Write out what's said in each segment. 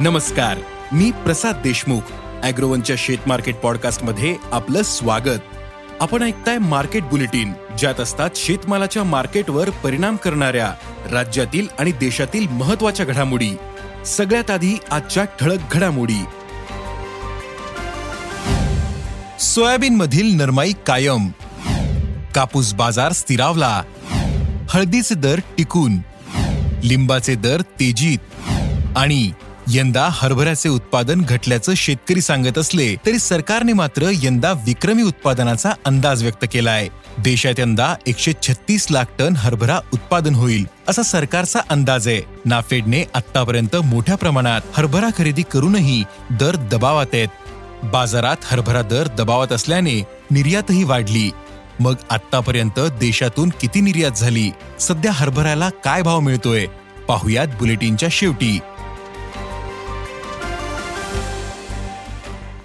नमस्कार मी प्रसाद देशमुख अॅग्रोवनच्या शेत मार्केट पॉडकास्टमध्ये आपलं स्वागत. आपण ऐकताय मार्केट बुलेटिन ज्यात असतात शेतमालाच्या मार्केटवर परिणाम करणाऱ्या राज्यातील आणि देशातील महत्त्वाच्या घडामोडी. सगळ्यात आधी आजच्या ठळक घडामोडी. सोयाबीन मधील नरमाई कायम. कापूस बाजार स्थिरावला. हळदीचे दर टिकून. लिंबाचे दर तेजीत. आणि यंदा हरभऱ्याचे उत्पादन घटल्याचं शेतकरी सांगत असले तरी सरकारने मात्र यंदा विक्रमी उत्पादनाचा अंदाज व्यक्त केलाय. देशात यंदा एकशे छत्तीस लाख टन हरभरा उत्पादन होईल असा सरकारचा अंदाज आहे. नाफेडने आतापर्यंत मोठ्या प्रमाणात हरभरा खरेदी करूनही दर दबावात आहेत. बाजारात हरभरा दर दबावात असल्याने निर्यातही वाढली. मग आतापर्यंत देशातून किती निर्यात झाली? सध्या हरभऱ्याला काय भाव मिळतोय? पाहुयात बुलेटिनच्या शेवटी.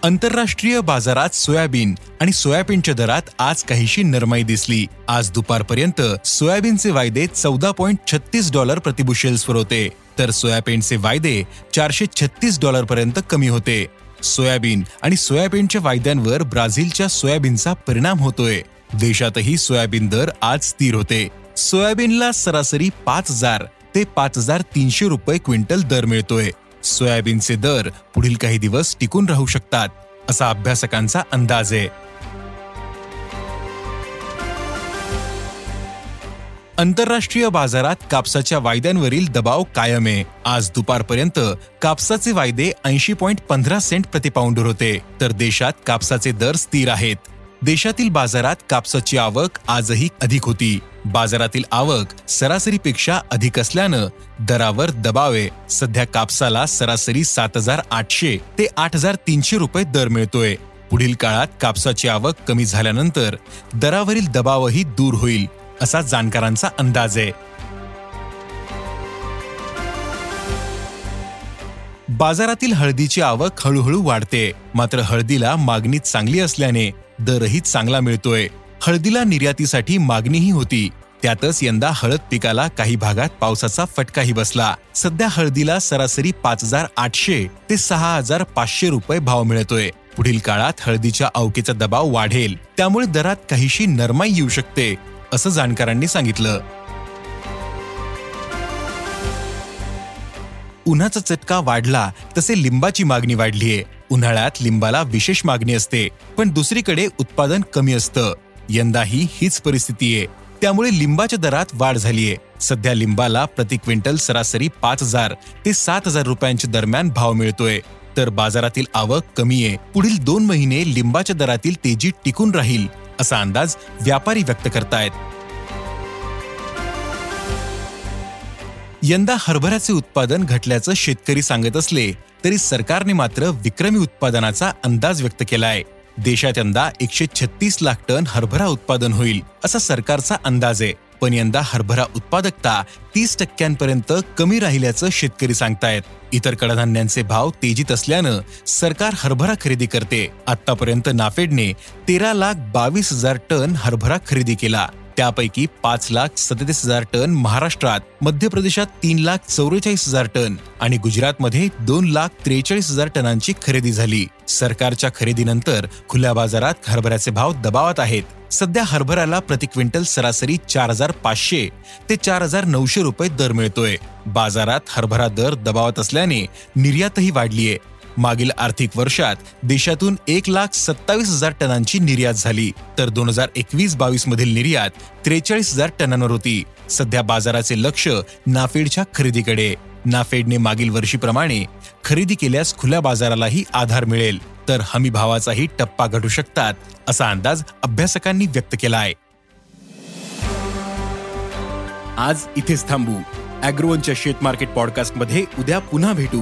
आंतरराष्ट्रीय बाजारात सोयाबीन आणि सोयाबीनच्या दरात आज काहीशी नरमाई दिसली. आज दुपारपर्यंत सोयाबीनचे वायदे चौदा पॉईंट छत्तीस डॉलर प्रतिबुशेल्सवर होते. तर सोयाबीनचे वायदे चारशे छत्तीस डॉलर पर्यंत कमी होते. सोयाबीन आणि सोयाबीनच्या वायद्यांवर ब्राझीलच्या सोयाबीनचा परिणाम होतोय. देशातही सोयाबीन दर आज स्थिर होते. सोयाबीनला सरासरी पाच हजार ते पाच हजार तीनशे रुपये क्विंटल दर मिळतोय. सोयाबीनचे दर पुढील काही दिवस टिकून राहू शकतात असा अभ्यासकांचा अंदाज आहे. आंतरराष्ट्रीय बाजारात कापसाच्या वायद्यांवरील दबाव कायम आहे. आज दुपारपर्यंत कापसाचे वायदे ऐंशी पॉईंट पंधरा सेंट प्रतिपाऊंडर होते तर देशात कापसाचे दर स्थिर आहेत. देशातील बाजारात कापसाची आवक आजही अधिक होती. बाजारातील आवक सरासरीपेक्षा अधिक असल्यानं दरावर दबावे सध्या कापसाला सरासरी सात हजार आठशे ते आठ हजार तीनशे रुपये दर मिळतोय. पुढील काळात कापसाची आवक कमी झाल्यानंतर दरावरील दबावही दूर होईल असा जाणकारांचा अंदाज आहे. बाजारातील हळदीची आवक हळूहळू वाढते. मात्र हळदीला मागणी चांगली असल्याने दरही चांगला मिळतोय. हळदीला निर्यातीसाठी मागणीही होती. त्यातच यंदा हळद पिकाला काही भागात पावसाचा फटकाही बसला. सध्या हळदीला सरासरी पाच हजार आठशे ते सहा हजार पाचशे रुपये भाव मिळतोय. पुढील काळात हळदीच्या अवकेचा दबाव वाढेल. त्यामुळे दरात काहीशी नरमाई येऊ शकते असं जाणकारांनी सांगितलं. उन्हाचा चटका वाढला तसे लिंबाची मागणी वाढलीये. उन्हाळ्यात लिंबाला विशेष मागणी असते पण दुसरीकडे उत्पादन कमी असतं. यंदाही हीच परिस्थिती आहे. त्यामुळे लिंबाच्या दरात वाढ झालीये सध्या लिंबाला प्रति क्विंटल सरासरी पाच हजार ते सात हजार रुपयांच्या दरम्यान भाव मिळतोय. तर बाजारातील आवक कमी आहे. पुढील दोन महिने लिंबाच्या दरातील तेजी टिकून राहील असा अंदाज व्यापारी व्यक्त करतायत. यंदा हरभऱ्याचे उत्पादन घटल्याचं शेतकरी सांगत असले तरी सरकारने मात्र विक्रमी उत्पादनाचा अंदाज व्यक्त केलाय. देशात यंदा एकशे छत्तीस लाख टन हरभरा उत्पादन होईल असा सरकारचा अंदाज आहे. पण यंदा हरभरा उत्पादकता तीस टक्क्यांपर्यंत कमी राहिल्याचं शेतकरी सांगतायत. इतर कडधान्यांचे भाव तेजीत असल्यानं सरकार हरभरा खरेदी करते. आतापर्यंत नाफेडने तेरा लाख बावीस हजार टन हरभरा खरेदी केला. त्यापैकी पाच लाख सदतीस हजार टन महाराष्ट्रात मध्य प्रदेशात तीन लाख चौवेचाळीस हजार टन आणि गुजरातमध्ये दोन लाख त्रेचाळीस हजार टनांची खरेदी झाली. सरकारच्या खरेदीनंतर खुल्या बाजारात हरभऱ्याचे भाव दबावात आहेत. सध्या हरभऱ्याला प्रति क्विंटल सरासरी चार हजार पाचशे ते चार हजार नऊशे रुपये दर मिळतोय. बाजारात हरभरा दर दबावत असल्याने निर्यातही वाढलीये. मागील आर्थिक वर्षात देशातून एक लाख सत्तावीस हजार टनांची निर्यात झाली. तर दोन हजार एकवीस बावीस मधील निर्यात त्रेचाळीस हजार टनांवर होती. सध्या बाजाराचे लक्ष नाफेडच्या खरेदीकडे. नाफेडने मागील वर्षीप्रमाणे खरेदी केल्यास खुल्या बाजारालाही आधार मिळेल. तर हमी भावाचाही टप्पा घडू शकतात असा अंदाज अभ्यासकांनी व्यक्त केला आहे आज इथेच थांबू. अॅग्रोवनच्या शेत मार्केट पॉडकास्टमध्ये उद्या पुन्हा भेटू.